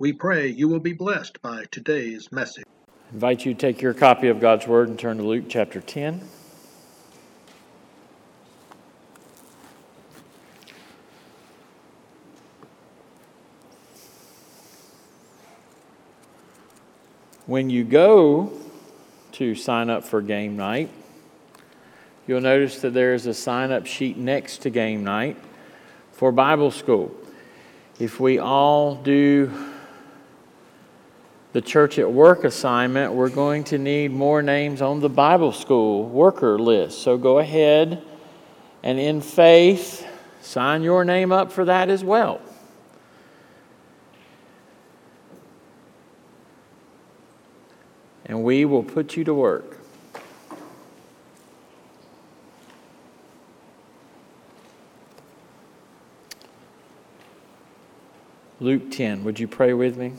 We pray you will be blessed by today's message. I invite you to take your copy of God's Word and turn to Luke chapter 10. When you go to sign up for game night, you'll notice that there is a sign up sheet next to game night for Bible school. If we all do the church at work assignment, we're going to need more names on the Bible school worker list. So go ahead and in faith, sign your name up for that as well. And we will put you to work. Luke 10. Would you pray with me?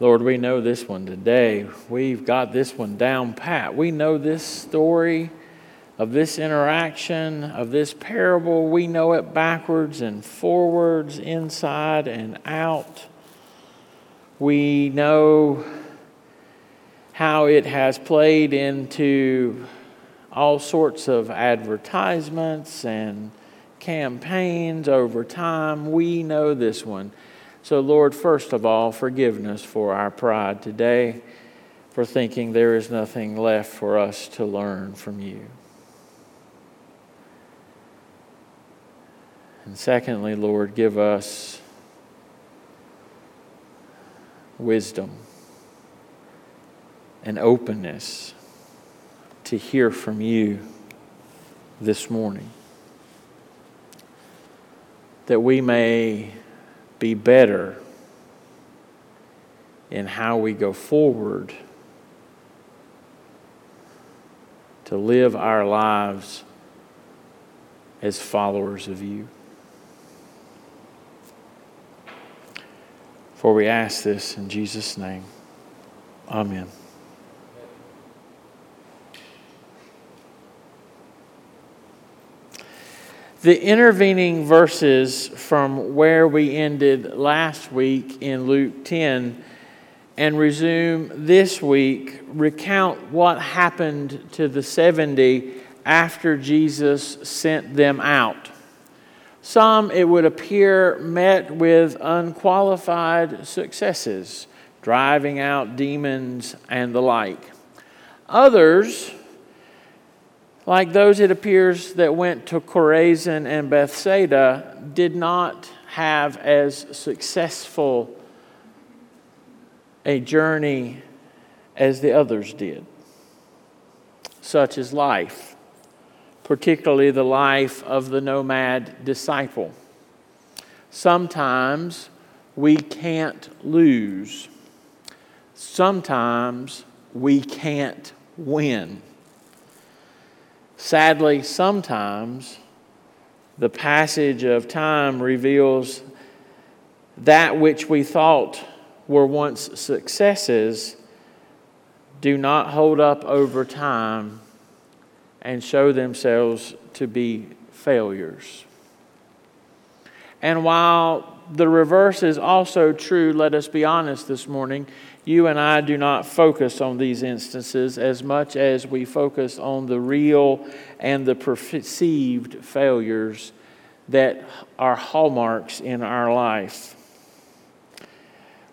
Lord, we know this one today. We've got this one down pat. We know this story of this interaction, of this parable. We know it backwards and forwards, inside and out. We know how it has played into all sorts of advertisements and campaigns over time. We know this one. So, Lord, first of all, forgiveness for our pride today, for thinking there is nothing left for us to learn from you. And secondly, Lord, give us wisdom and openness to hear from you this morning. That we may be better in how we go forward to live our lives as followers of you. For we ask this in Jesus' name. Amen. The intervening verses from where we ended last week in Luke 10 and resume this week recount what happened to the 70 after Jesus sent them out. Some, it would appear, met with unqualified successes, driving out demons and the like. Others, like those it appears that went to Chorazin and Bethsaida, did not have as successful a journey as the others did. Such is life, particularly the life of the nomad disciple. Sometimes we can't lose, sometimes we can't win. Sadly, sometimes the passage of time reveals that which we thought were once successes do not hold up over time and show themselves to be failures. And while the reverse is also true, let us be honest this morning you and I do not focus on these instances as much as we focus on the real and the perceived failures that are hallmarks in our life.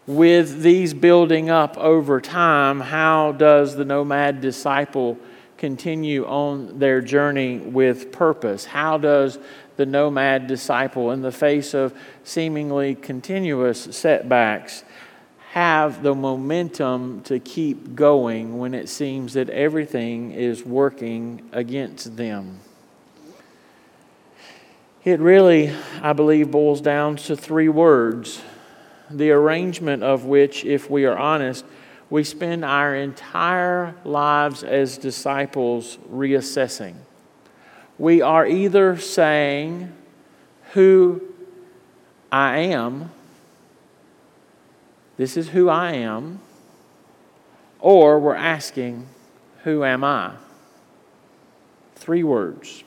With these building up over time, how does the nomad disciple continue on their journey with purpose? How does the nomad disciple, in the face of seemingly continuous setbacks, have the momentum to keep going when it seems that everything is working against them? It really, I believe, boils down to three words, the arrangement of which, if we are honest, we spend our entire lives as disciples reassessing. We are either saying who I am, this is who I am, or we're asking, Who am I? Three words.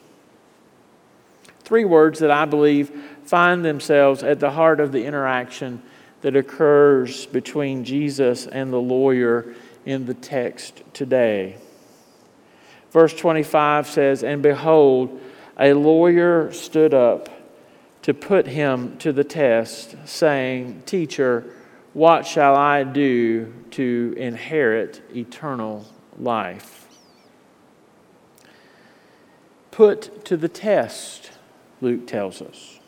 Three words that I believe find themselves at the heart of the interaction that occurs between Jesus and the lawyer in the text today. Verse 25 says, And behold, a lawyer stood up to put him to the test, saying, Teacher, what shall I do to inherit eternal life? Put to the test, Luke tells us.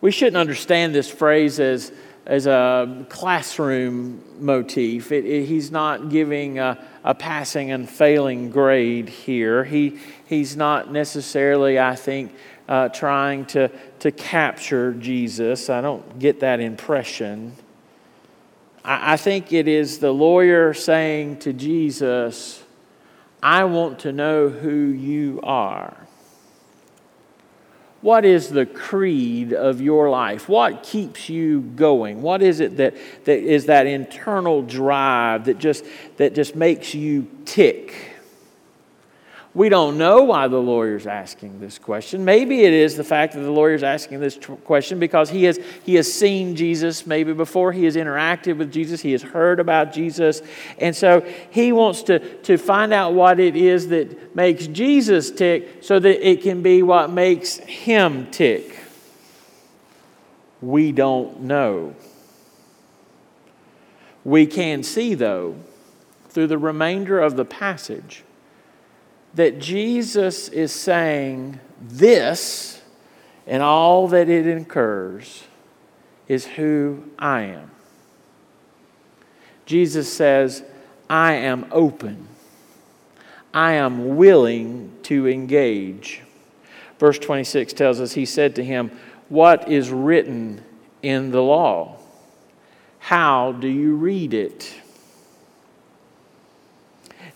We shouldn't understand this phrase as, as a classroom motif. It, it, he's not giving a, a, passing and failing grade here. He, he's not necessarily, I think, uh, trying to, to capture Jesus. I don't get that impression. I, I think it is the lawyer saying to Jesus, I want to know who you are. What is the creed of your life? What keeps you going? What is it that, that is that internal drive that just, that just makes you tick? We don't know why the lawyer's asking this question. Maybe it is the fact that the lawyer's asking this question because he has, he has seen Jesus maybe before, he has interacted with Jesus, he has heard about Jesus, and so he wants to, to find out what it is that makes Jesus tick so that it can be what makes him tick. We don't know. We can see, though, through the remainder of the passage that Jesus is saying this and all that it incurs is who I am. Jesus says, I am open. I am willing to engage. Verse 26 tells us, He said to him, What is written in the law? How do you read it?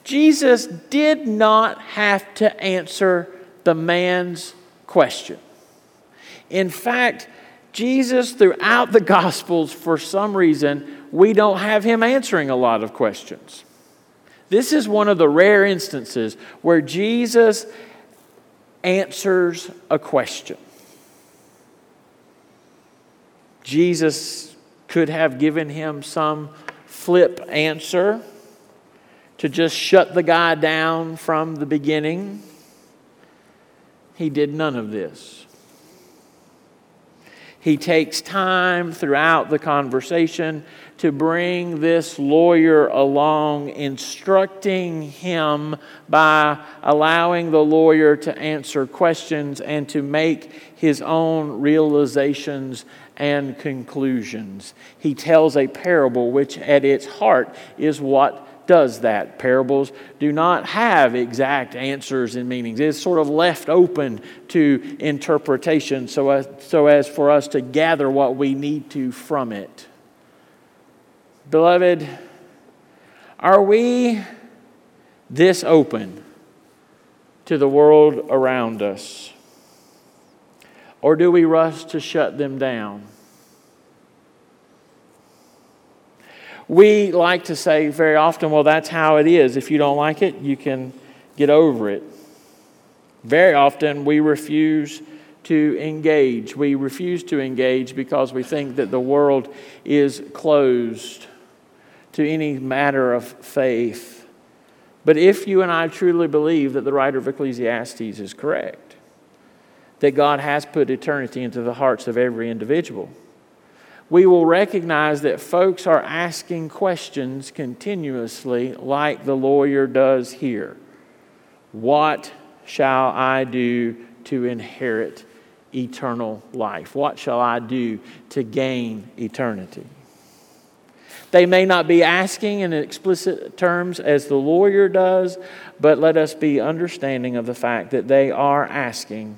Jesus did not have to answer the man's question. In fact, Jesus, throughout the Gospels, for some reason, we don't have him answering a lot of questions. This is one of the rare instances where Jesus answers a question. Jesus could have given him some flip answer to just shut the guy down from the beginning. He did none of this. He takes time throughout the conversation to bring this lawyer along, instructing him by allowing the lawyer to answer questions and to make his own realizations and conclusions. He tells a parable which, at its heart, is what does that. Parables do not have exact answers and meanings. It's sort of left open to interpretation so as, so as for us to gather what we need to from it. Beloved, are we this open to the world around us? Or do we rush to shut them down? We like to say very often, well, that's how it is. If you don't like it, you can get over it. Very often, we refuse to engage. We refuse to engage because we think that the world is closed to any matter of faith. But if you and I truly believe that the writer of Ecclesiastes is correct, that God has put eternity into the hearts of every individual, we will recognize that folks are asking questions continuously, like the lawyer does here. What shall I do to inherit eternal life? What shall I do to gain eternity? They may not be asking in explicit terms as the lawyer does, but let us be understanding of the fact that they are asking,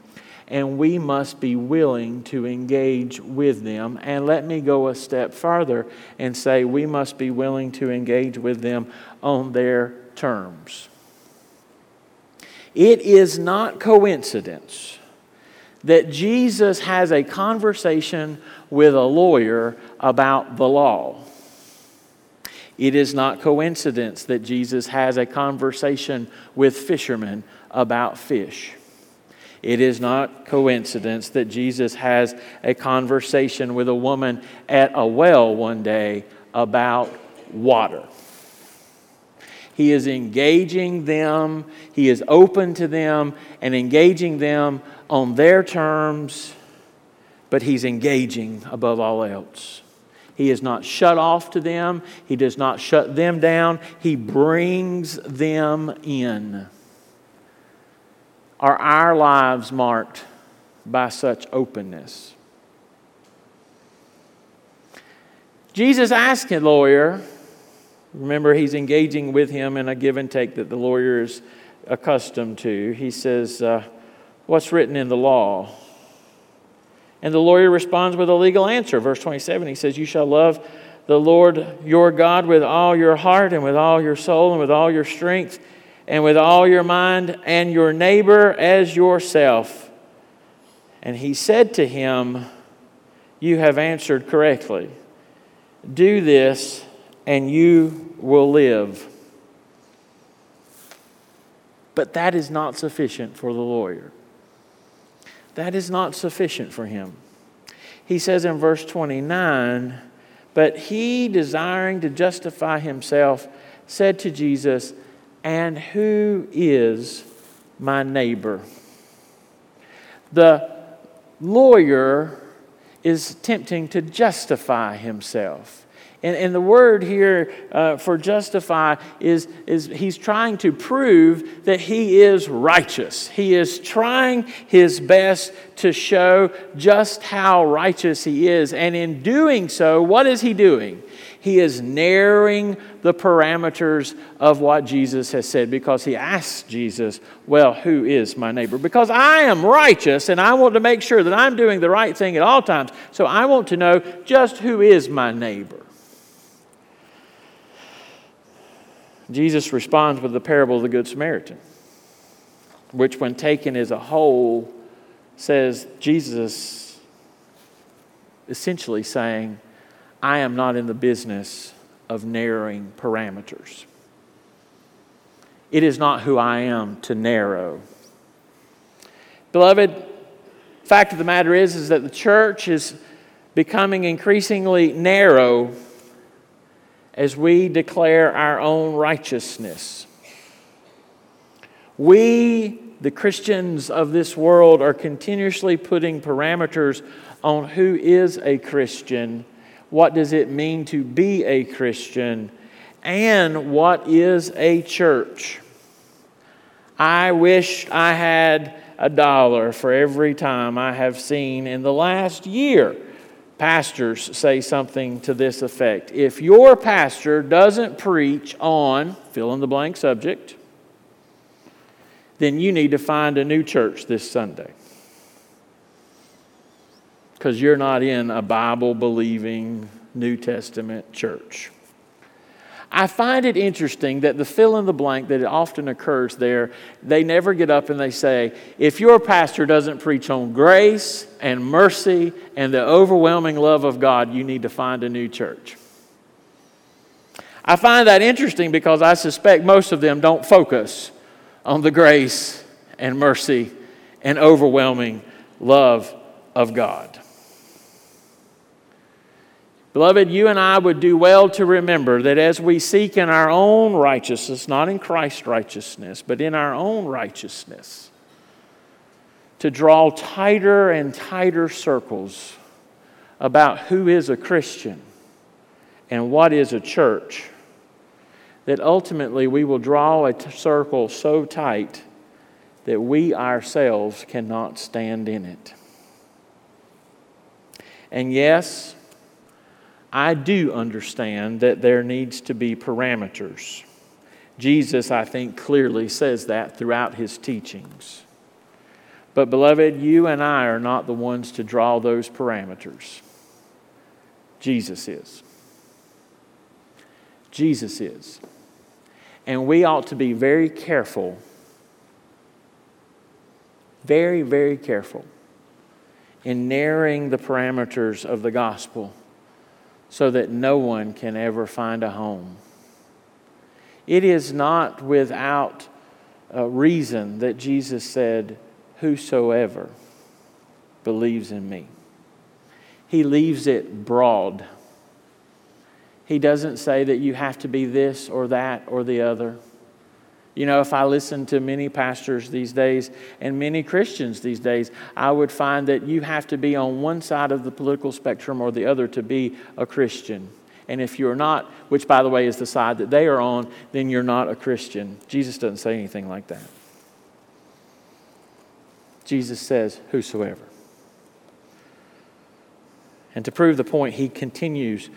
and we must be willing to engage with them. And let me go a step further and say we must be willing to engage with them on their terms. It is not coincidence that Jesus has a conversation with a lawyer about the law. It is not coincidence that Jesus has a conversation with fishermen about fish. It is not coincidence that Jesus has a conversation with a woman at a well one day about water. He is engaging them, he is open to them and engaging them on their terms, but he's engaging above all else. He is not shut off to them. He does not shut them down. He brings them in. Are our lives marked by such openness? Jesus asked a lawyer, remember, he's engaging with him in a give and take that the lawyer is accustomed to. He says, uh, What's written in the law? And the lawyer responds with a legal answer. Verse 27, he says, You shall love the Lord your God with all your heart and with all your soul and with all your strength and with all your mind and your neighbor as yourself. And he said to him, You have answered correctly. Do this and you will live. But that is not sufficient for the lawyer. That is not sufficient for him. He says in verse 29 But he, desiring to justify himself, said to Jesus, And who is my neighbor? The lawyer is attempting to justify himself. And, and the word here uh, for justify is, is he's trying to prove that he is righteous. He is trying his best to show just how righteous he is. And in doing so, what is he doing? He is narrowing the parameters of what Jesus has said because he asks Jesus, Well, who is my neighbor? Because I am righteous and I want to make sure that I'm doing the right thing at all times. So I want to know just who is my neighbor. Jesus responds with the parable of the Good Samaritan, which, when taken as a whole, says Jesus essentially saying, I am not in the business of narrowing parameters. It is not who I am to narrow. Beloved, fact of the matter is, is that the church is becoming increasingly narrow as we declare our own righteousness. We, the Christians of this world, are continuously putting parameters on who is a Christian, what does it mean to be a Christian, and what is a church. I wish I had a dollar for every time I have seen in the last year pastors say something to this effect. If your pastor doesn't preach on fill in the blank subject, then you need to find a new church this Sunday. Because you're not in a Bible believing New Testament church. I find it interesting that the fill in the blank that often occurs there, they never get up and they say, if your pastor doesn't preach on grace and mercy and the overwhelming love of God, you need to find a new church. I find that interesting because I suspect most of them don't focus on the grace and mercy and overwhelming love of God. Beloved, you and I would do well to remember that as we seek in our own righteousness, not in Christ's righteousness, but in our own righteousness, to draw tighter and tighter circles about who is a Christian and what is a church, that ultimately we will draw a t- circle so tight that we ourselves cannot stand in it. And yes, I do understand that there needs to be parameters. Jesus, I think, clearly says that throughout his teachings. But, beloved, you and I are not the ones to draw those parameters. Jesus is. Jesus is. And we ought to be very careful, very, very careful in narrowing the parameters of the gospel so that no one can ever find a home. It is not without a reason that Jesus said, Whosoever believes in me. He leaves it broad. He doesn't say that you have to be this or that or the other. You know, if I listen to many pastors these days and many Christians these days, I would find that you have to be on one side of the political spectrum or the other to be a Christian. And if you're not, which by the way is the side that they are on, then you're not a Christian. Jesus doesn't say anything like that. Jesus says, Whosoever. And to prove the point, he continues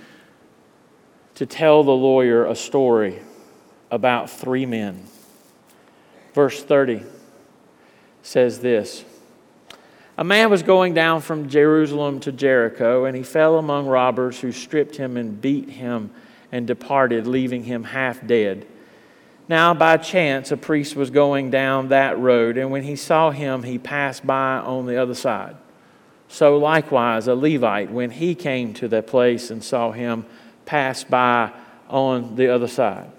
to tell the lawyer a story about three men. Verse 30 says this A man was going down from Jerusalem to Jericho, and he fell among robbers who stripped him and beat him and departed, leaving him half dead. Now, by chance, a priest was going down that road, and when he saw him, he passed by on the other side. So, likewise, a Levite, when he came to that place and saw him, passed by on the other side.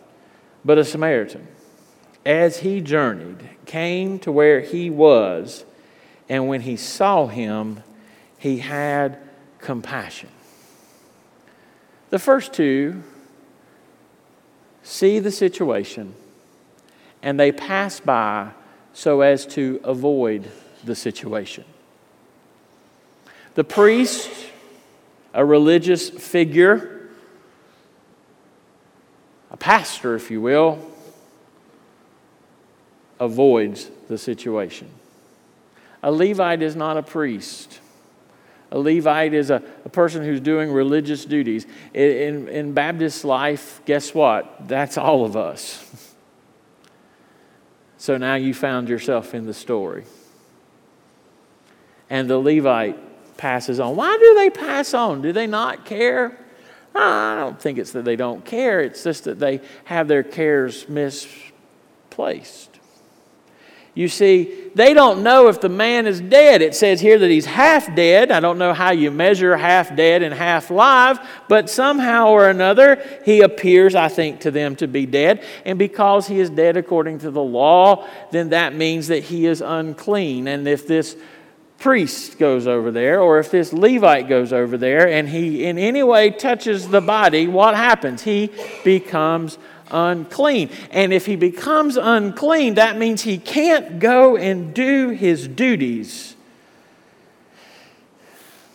But a Samaritan, as he journeyed, came to where he was, and when he saw him, he had compassion. The first two see the situation and they pass by so as to avoid the situation. The priest, a religious figure, a pastor, if you will, avoids the situation. A Levite is not a priest. A Levite is a, a person who's doing religious duties. In, in, Baptist life, guess what? That's all of us. so now you found yourself in the story. And the Levite passes on. Why do they pass on? Do they not care? I don't think it's that they don't care, it's just that they have their cares misplaced. You see, they don't know if the man is dead. It says here that he's half dead. I don't know how you measure half dead and half live, but somehow or another, he appears, I think, to them to be dead. And because he is dead according to the law, then that means that he is unclean. And if this priest goes over there, or if this Levite goes over there and he in any way touches the body, what happens? He becomes unclean. And if he becomes unclean, that means he can't go and do his duties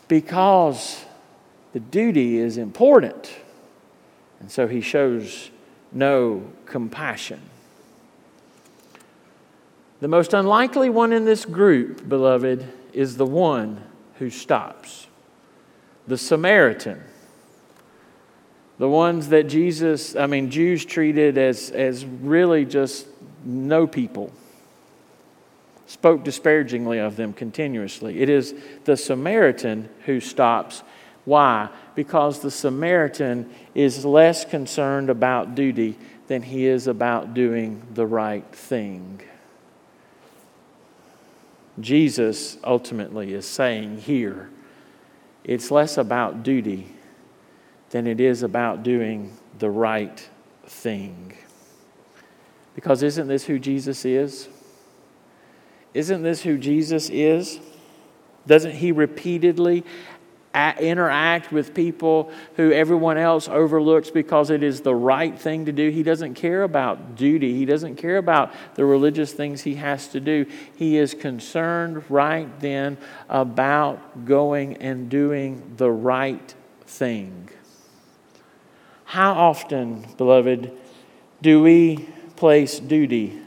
because the duty is important. And so he shows no compassion. The most unlikely one in this group, beloved, is the one who stops the Samaritan the ones that Jesus, I mean, Jews treated as, as really just no people, spoke disparagingly of them continuously. It is the Samaritan who stops. Why? Because the Samaritan is less concerned about duty than he is about doing the right thing. Jesus ultimately is saying here, it's less about duty than it is about doing the right thing. Because isn't this who Jesus is? Isn't this who Jesus is? Doesn't he repeatedly interact with people who everyone else overlooks because it is the right thing to do? He doesn't care about duty, he doesn't care about the religious things he has to do. He is concerned right then about going and doing the right thing. How often, beloved, do we place duty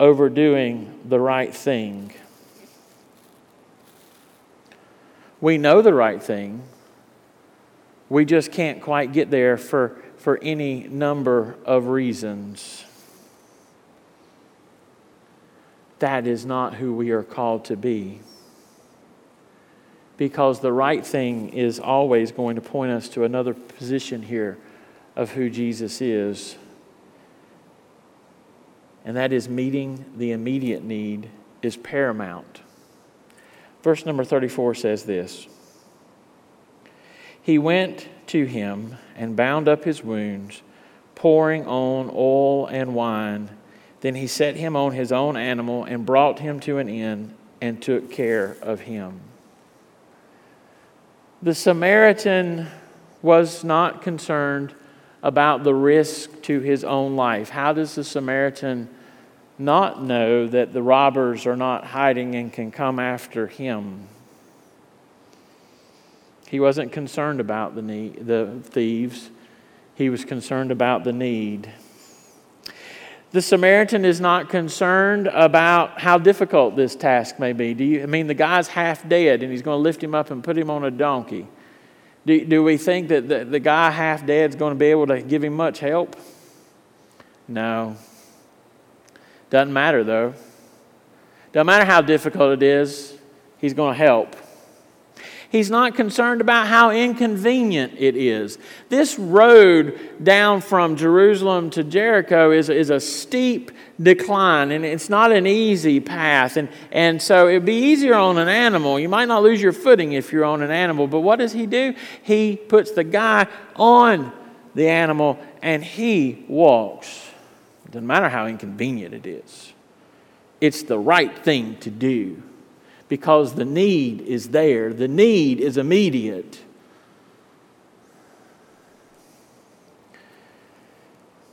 over doing the right thing? We know the right thing, We just can't quite get there for, for any number of reasons. That is not who we are called to be. Because the right thing is always going to point us to another position here of who Jesus is. And that is meeting the immediate need is paramount. Verse number 34 says this He went to him and bound up his wounds, pouring on oil and wine. Then he set him on his own animal and brought him to an inn and took care of him. The Samaritan was not concerned about the risk to his own life. How does the Samaritan not know that the robbers are not hiding and can come after him. He wasn't concerned about the, need, the thieves, he was concerned about the need. The Samaritan is not concerned about how difficult this task may be. Do you, I mean, the guy's half dead and he's going to lift him up and put him on a donkey. Do, do we think that the, the guy half dead is going to be able to give him much help? No. Doesn't matter though. Doesn't matter how difficult it is, He's going to help. He's not concerned about how inconvenient it is. This road down from Jerusalem to Jericho is, is a steep decline, and it's not an easy path. And, and so it'd be easier on an animal. You might not lose your footing if you're on an animal, but what does he do? He puts the guy on the animal and he walks. Doesn't matter how inconvenient it is, it's the right thing to do because the need is there, the need is immediate.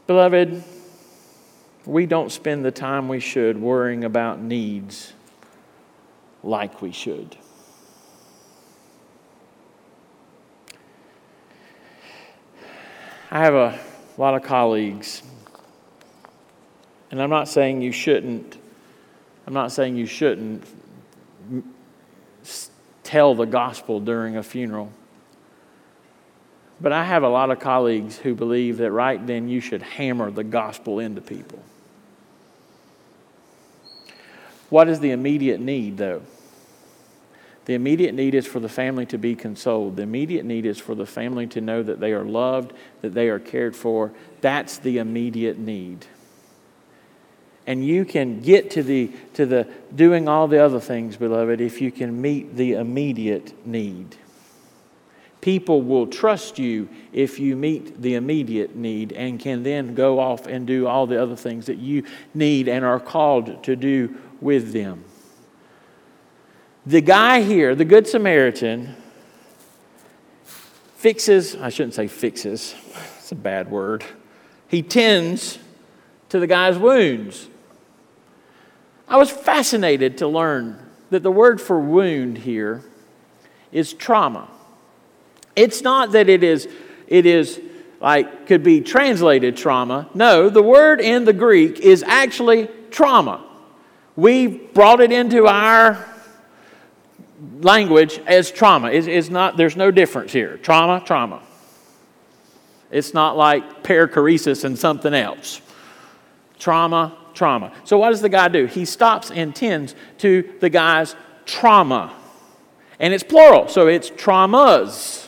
Beloved, we don't spend the time we should worrying about needs like we should. I have a lot of colleagues and I'm not saying you shouldn't, I'm not saying you shouldn't tell the gospel during a funeral. But I have a lot of colleagues who believe that right then you should hammer the gospel into people. What is the immediate need, though? The immediate need is for the family to be consoled. The immediate need is for the family to know that they are loved, that they are cared for. That's the immediate need and you can get to the to the doing all the other things beloved if you can meet the immediate need. People will trust you if you meet the immediate need and can then go off and do all the other things that you need and are called to do with them. The guy here the good samaritan fixes i shouldn't say fixes it's a bad word. He tends to the guy's wounds I was fascinated to learn that the word for wound here is trauma. It's not that it is, it is like could be translated trauma. No, the word in the Greek is actually trauma. We brought it into our language as trauma. It's, it's not, there's no difference here. Trauma, trauma. It's not like perichoresis and something else. Trauma, trauma. So, what does the guy do? He stops and tends to the guy's trauma. And it's plural, so it's traumas.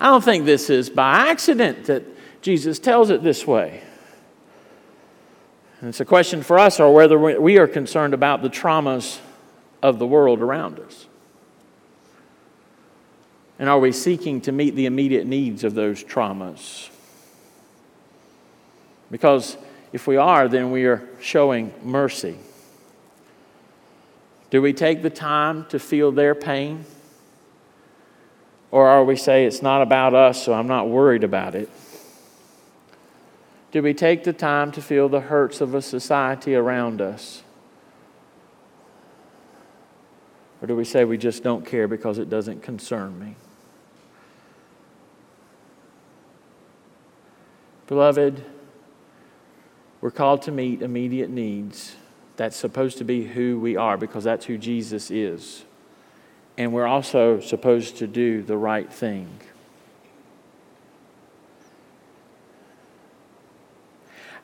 I don't think this is by accident that Jesus tells it this way. And it's a question for us or whether we are concerned about the traumas of the world around us. And are we seeking to meet the immediate needs of those traumas? Because if we are, then we are showing mercy. Do we take the time to feel their pain? Or are we say it's not about us, so I'm not worried about it? Do we take the time to feel the hurts of a society around us? Or do we say we just don't care because it doesn't concern me? Beloved, we're called to meet immediate needs. That's supposed to be who we are because that's who Jesus is. And we're also supposed to do the right thing.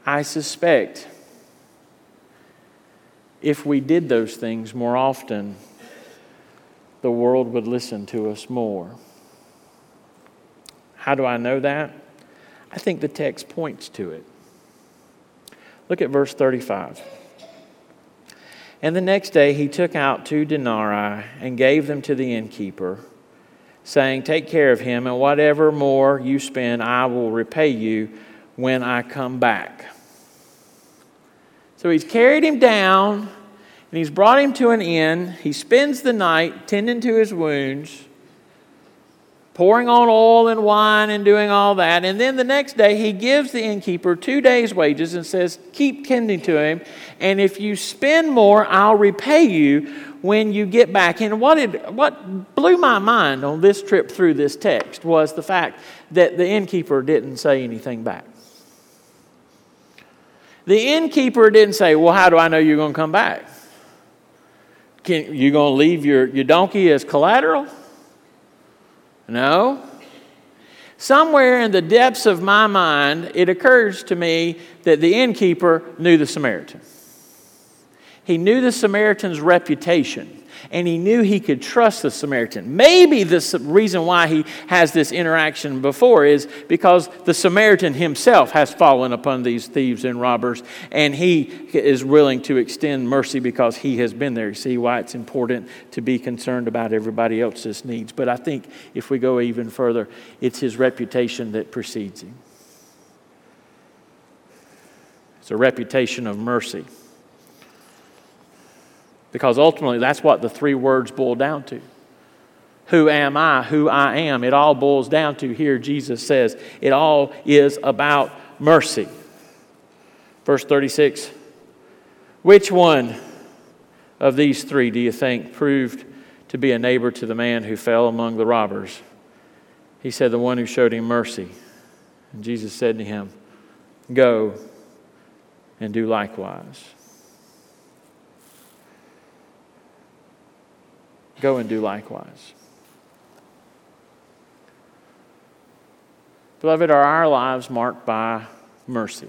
I suspect if we did those things more often, the world would listen to us more. How do I know that? I think the text points to it. Look at verse 35. And the next day he took out two denarii and gave them to the innkeeper, saying, Take care of him, and whatever more you spend, I will repay you when I come back. So he's carried him down and he's brought him to an inn. He spends the night tending to his wounds pouring on oil and wine and doing all that. And then the next day, he gives the innkeeper two days' wages and says, Keep tending to him. And if you spend more, I'll repay you when you get back. And what, it, what blew my mind on this trip through this text was the fact that the innkeeper didn't say anything back. The innkeeper didn't say, Well, how do I know you're going to come back? Can, you going to leave your, your donkey as collateral? No. Somewhere in the depths of my mind, it occurs to me that the innkeeper knew the Samaritan. He knew the Samaritan's reputation and he knew he could trust the Samaritan. Maybe the reason why he has this interaction before is because the Samaritan himself has fallen upon these thieves and robbers, and he is willing to extend mercy because he has been there. You see why it's important to be concerned about everybody else's needs. But I think if we go even further, it's his reputation that precedes him. It's a reputation of mercy. Because ultimately, that's what the three words boil down to. Who am I? Who I am. It all boils down to here, Jesus says, it all is about mercy. Verse 36 Which one of these three do you think proved to be a neighbor to the man who fell among the robbers? He said, The one who showed him mercy. And Jesus said to him, Go and do likewise. Go and do likewise. Beloved, are our lives marked by mercy?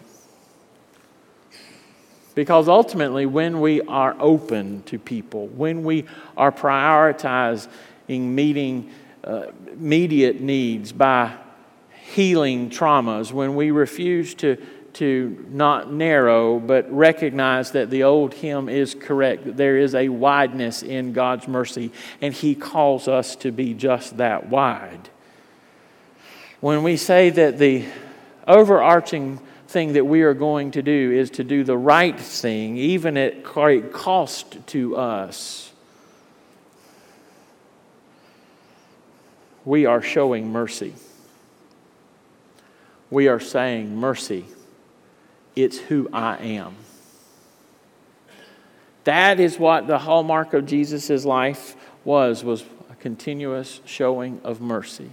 Because ultimately, when we are open to people, when we are prioritizing meeting uh, immediate needs by healing traumas, when we refuse to to not narrow, but recognize that the old hymn is correct, that there is a wideness in God's mercy, and He calls us to be just that wide. When we say that the overarching thing that we are going to do is to do the right thing, even at great cost to us, we are showing mercy. We are saying, Mercy it's who I am. That is what the hallmark of Jesus' life was, was a continuous showing of mercy.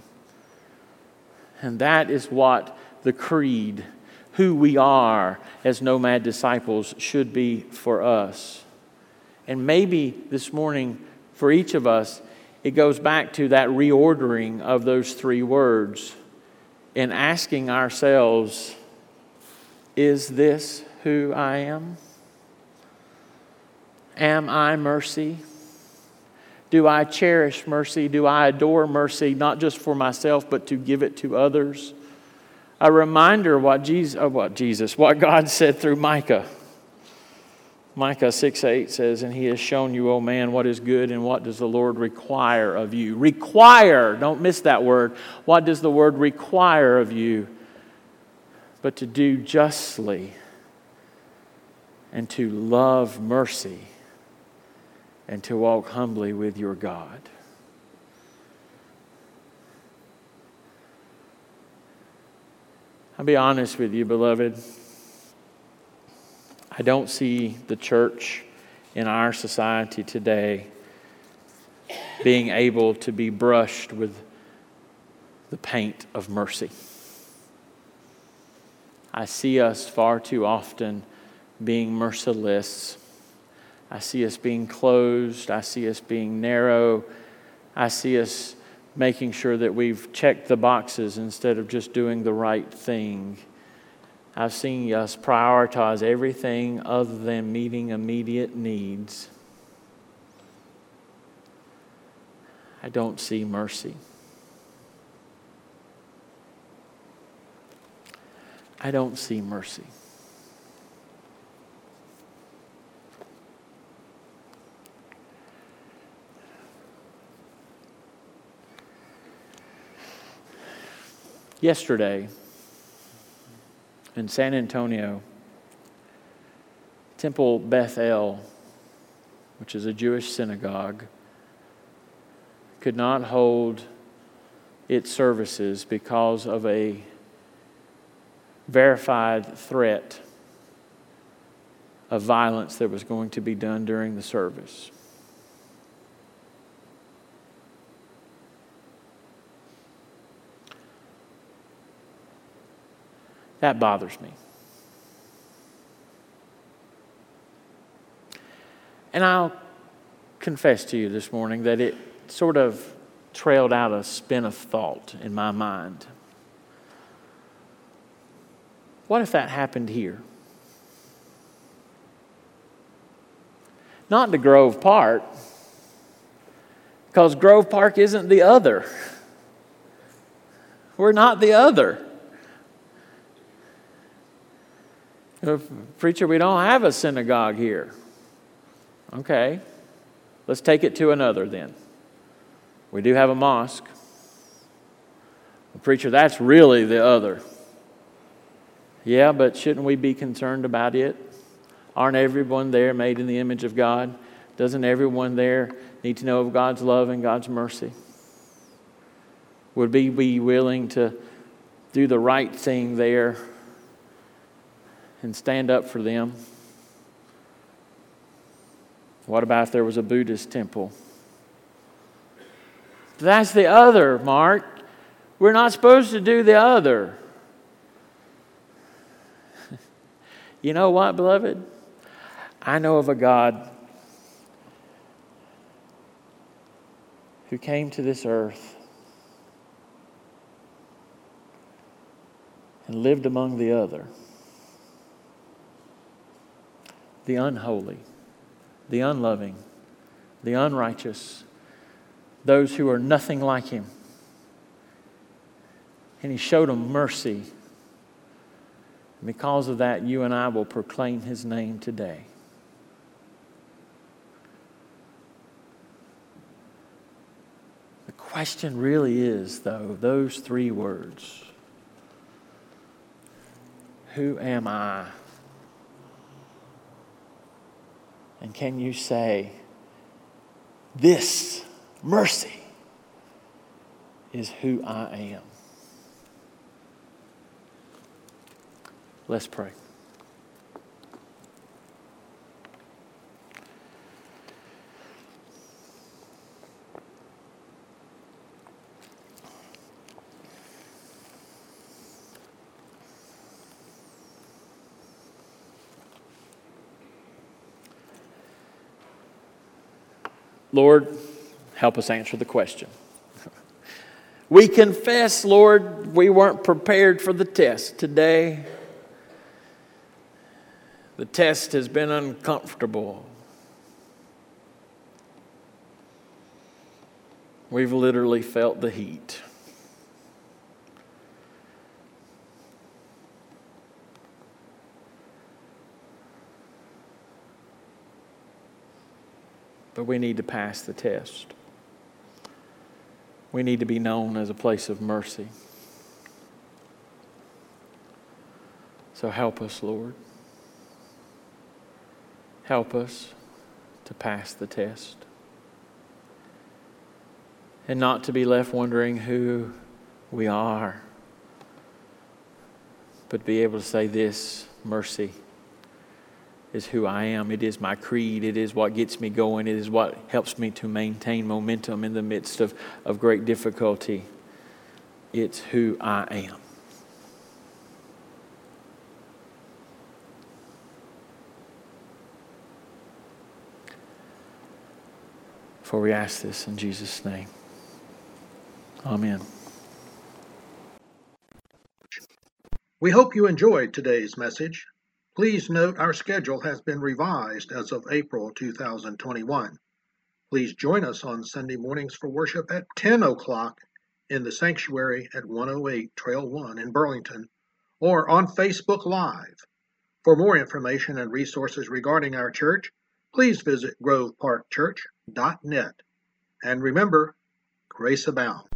And that is what the creed, who we are as nomad disciples, should be for us. And maybe this morning, for each of us, it goes back to that reordering of those three words and asking ourselves, is this who I am? Am I mercy? Do I cherish mercy? Do I adore mercy, not just for myself, but to give it to others? A reminder what Jesus, of what Jesus, what God said through Micah. Micah 6 8 says, And he has shown you, O man, what is good and what does the Lord require of you. Require, don't miss that word. What does the word require of you? But to do justly and to love mercy and to walk humbly with your God. I'll be honest with you, beloved. I don't see the church in our society today being able to be brushed with the paint of mercy. I see us far too often being merciless. I see us being closed. I see us being narrow. I see us making sure that we've checked the boxes instead of just doing the right thing. I've seen us prioritize everything other than meeting immediate needs. I don't see mercy. I don't see mercy. Yesterday in San Antonio, Temple Beth El, which is a Jewish synagogue, could not hold its services because of a verified threat of violence that was going to be done during the service. That bothers me. And I'll confess to you this morning that it sort of trailed out a spin of thought in my mind. What if that happened here? Not to Grove Park, because Grove Park isn't the other. We're not the other. Uh, preacher, we don't have a synagogue here. Okay, let's take it to another then. We do have a mosque. Preacher, that's really the other. Yeah, but shouldn't we be concerned about it? Aren't everyone there made in the image of God? Doesn't everyone there need to know of God's love and God's mercy? Would we be willing to do the right thing there and stand up for them? What about if there was a Buddhist temple? That's the other, Mark. We're not supposed to do the other. You know what, beloved? I know of a God who came to this earth and lived among the other the unholy, the unloving, the unrighteous, those who are nothing like him. And he showed them mercy. Because of that, you and I will proclaim his name today. The question really is, though, those three words Who am I? And can you say, This mercy is who I am? Let's pray. Lord, help us answer the question. We confess, Lord, we weren't prepared for the test today. The test has been uncomfortable. We've literally felt the heat. but we need to pass the test. We need to be known as a place of mercy. So help us, Lord. Help us to pass the test. And not to be left wondering who we are, but be able to say this mercy is who I am. It is my creed. It is what gets me going. It is what helps me to maintain momentum in the midst of, of great difficulty. It's who I am. For we ask this in Jesus' name. Amen. We hope you enjoyed today's message. Please note our schedule has been revised as of April 2021. Please join us on Sunday mornings for worship at 10 o'clock in the sanctuary at 108 Trail 1 in Burlington or on Facebook Live. For more information and resources regarding our church, please visit groveparkchurch.net. And remember, grace abound.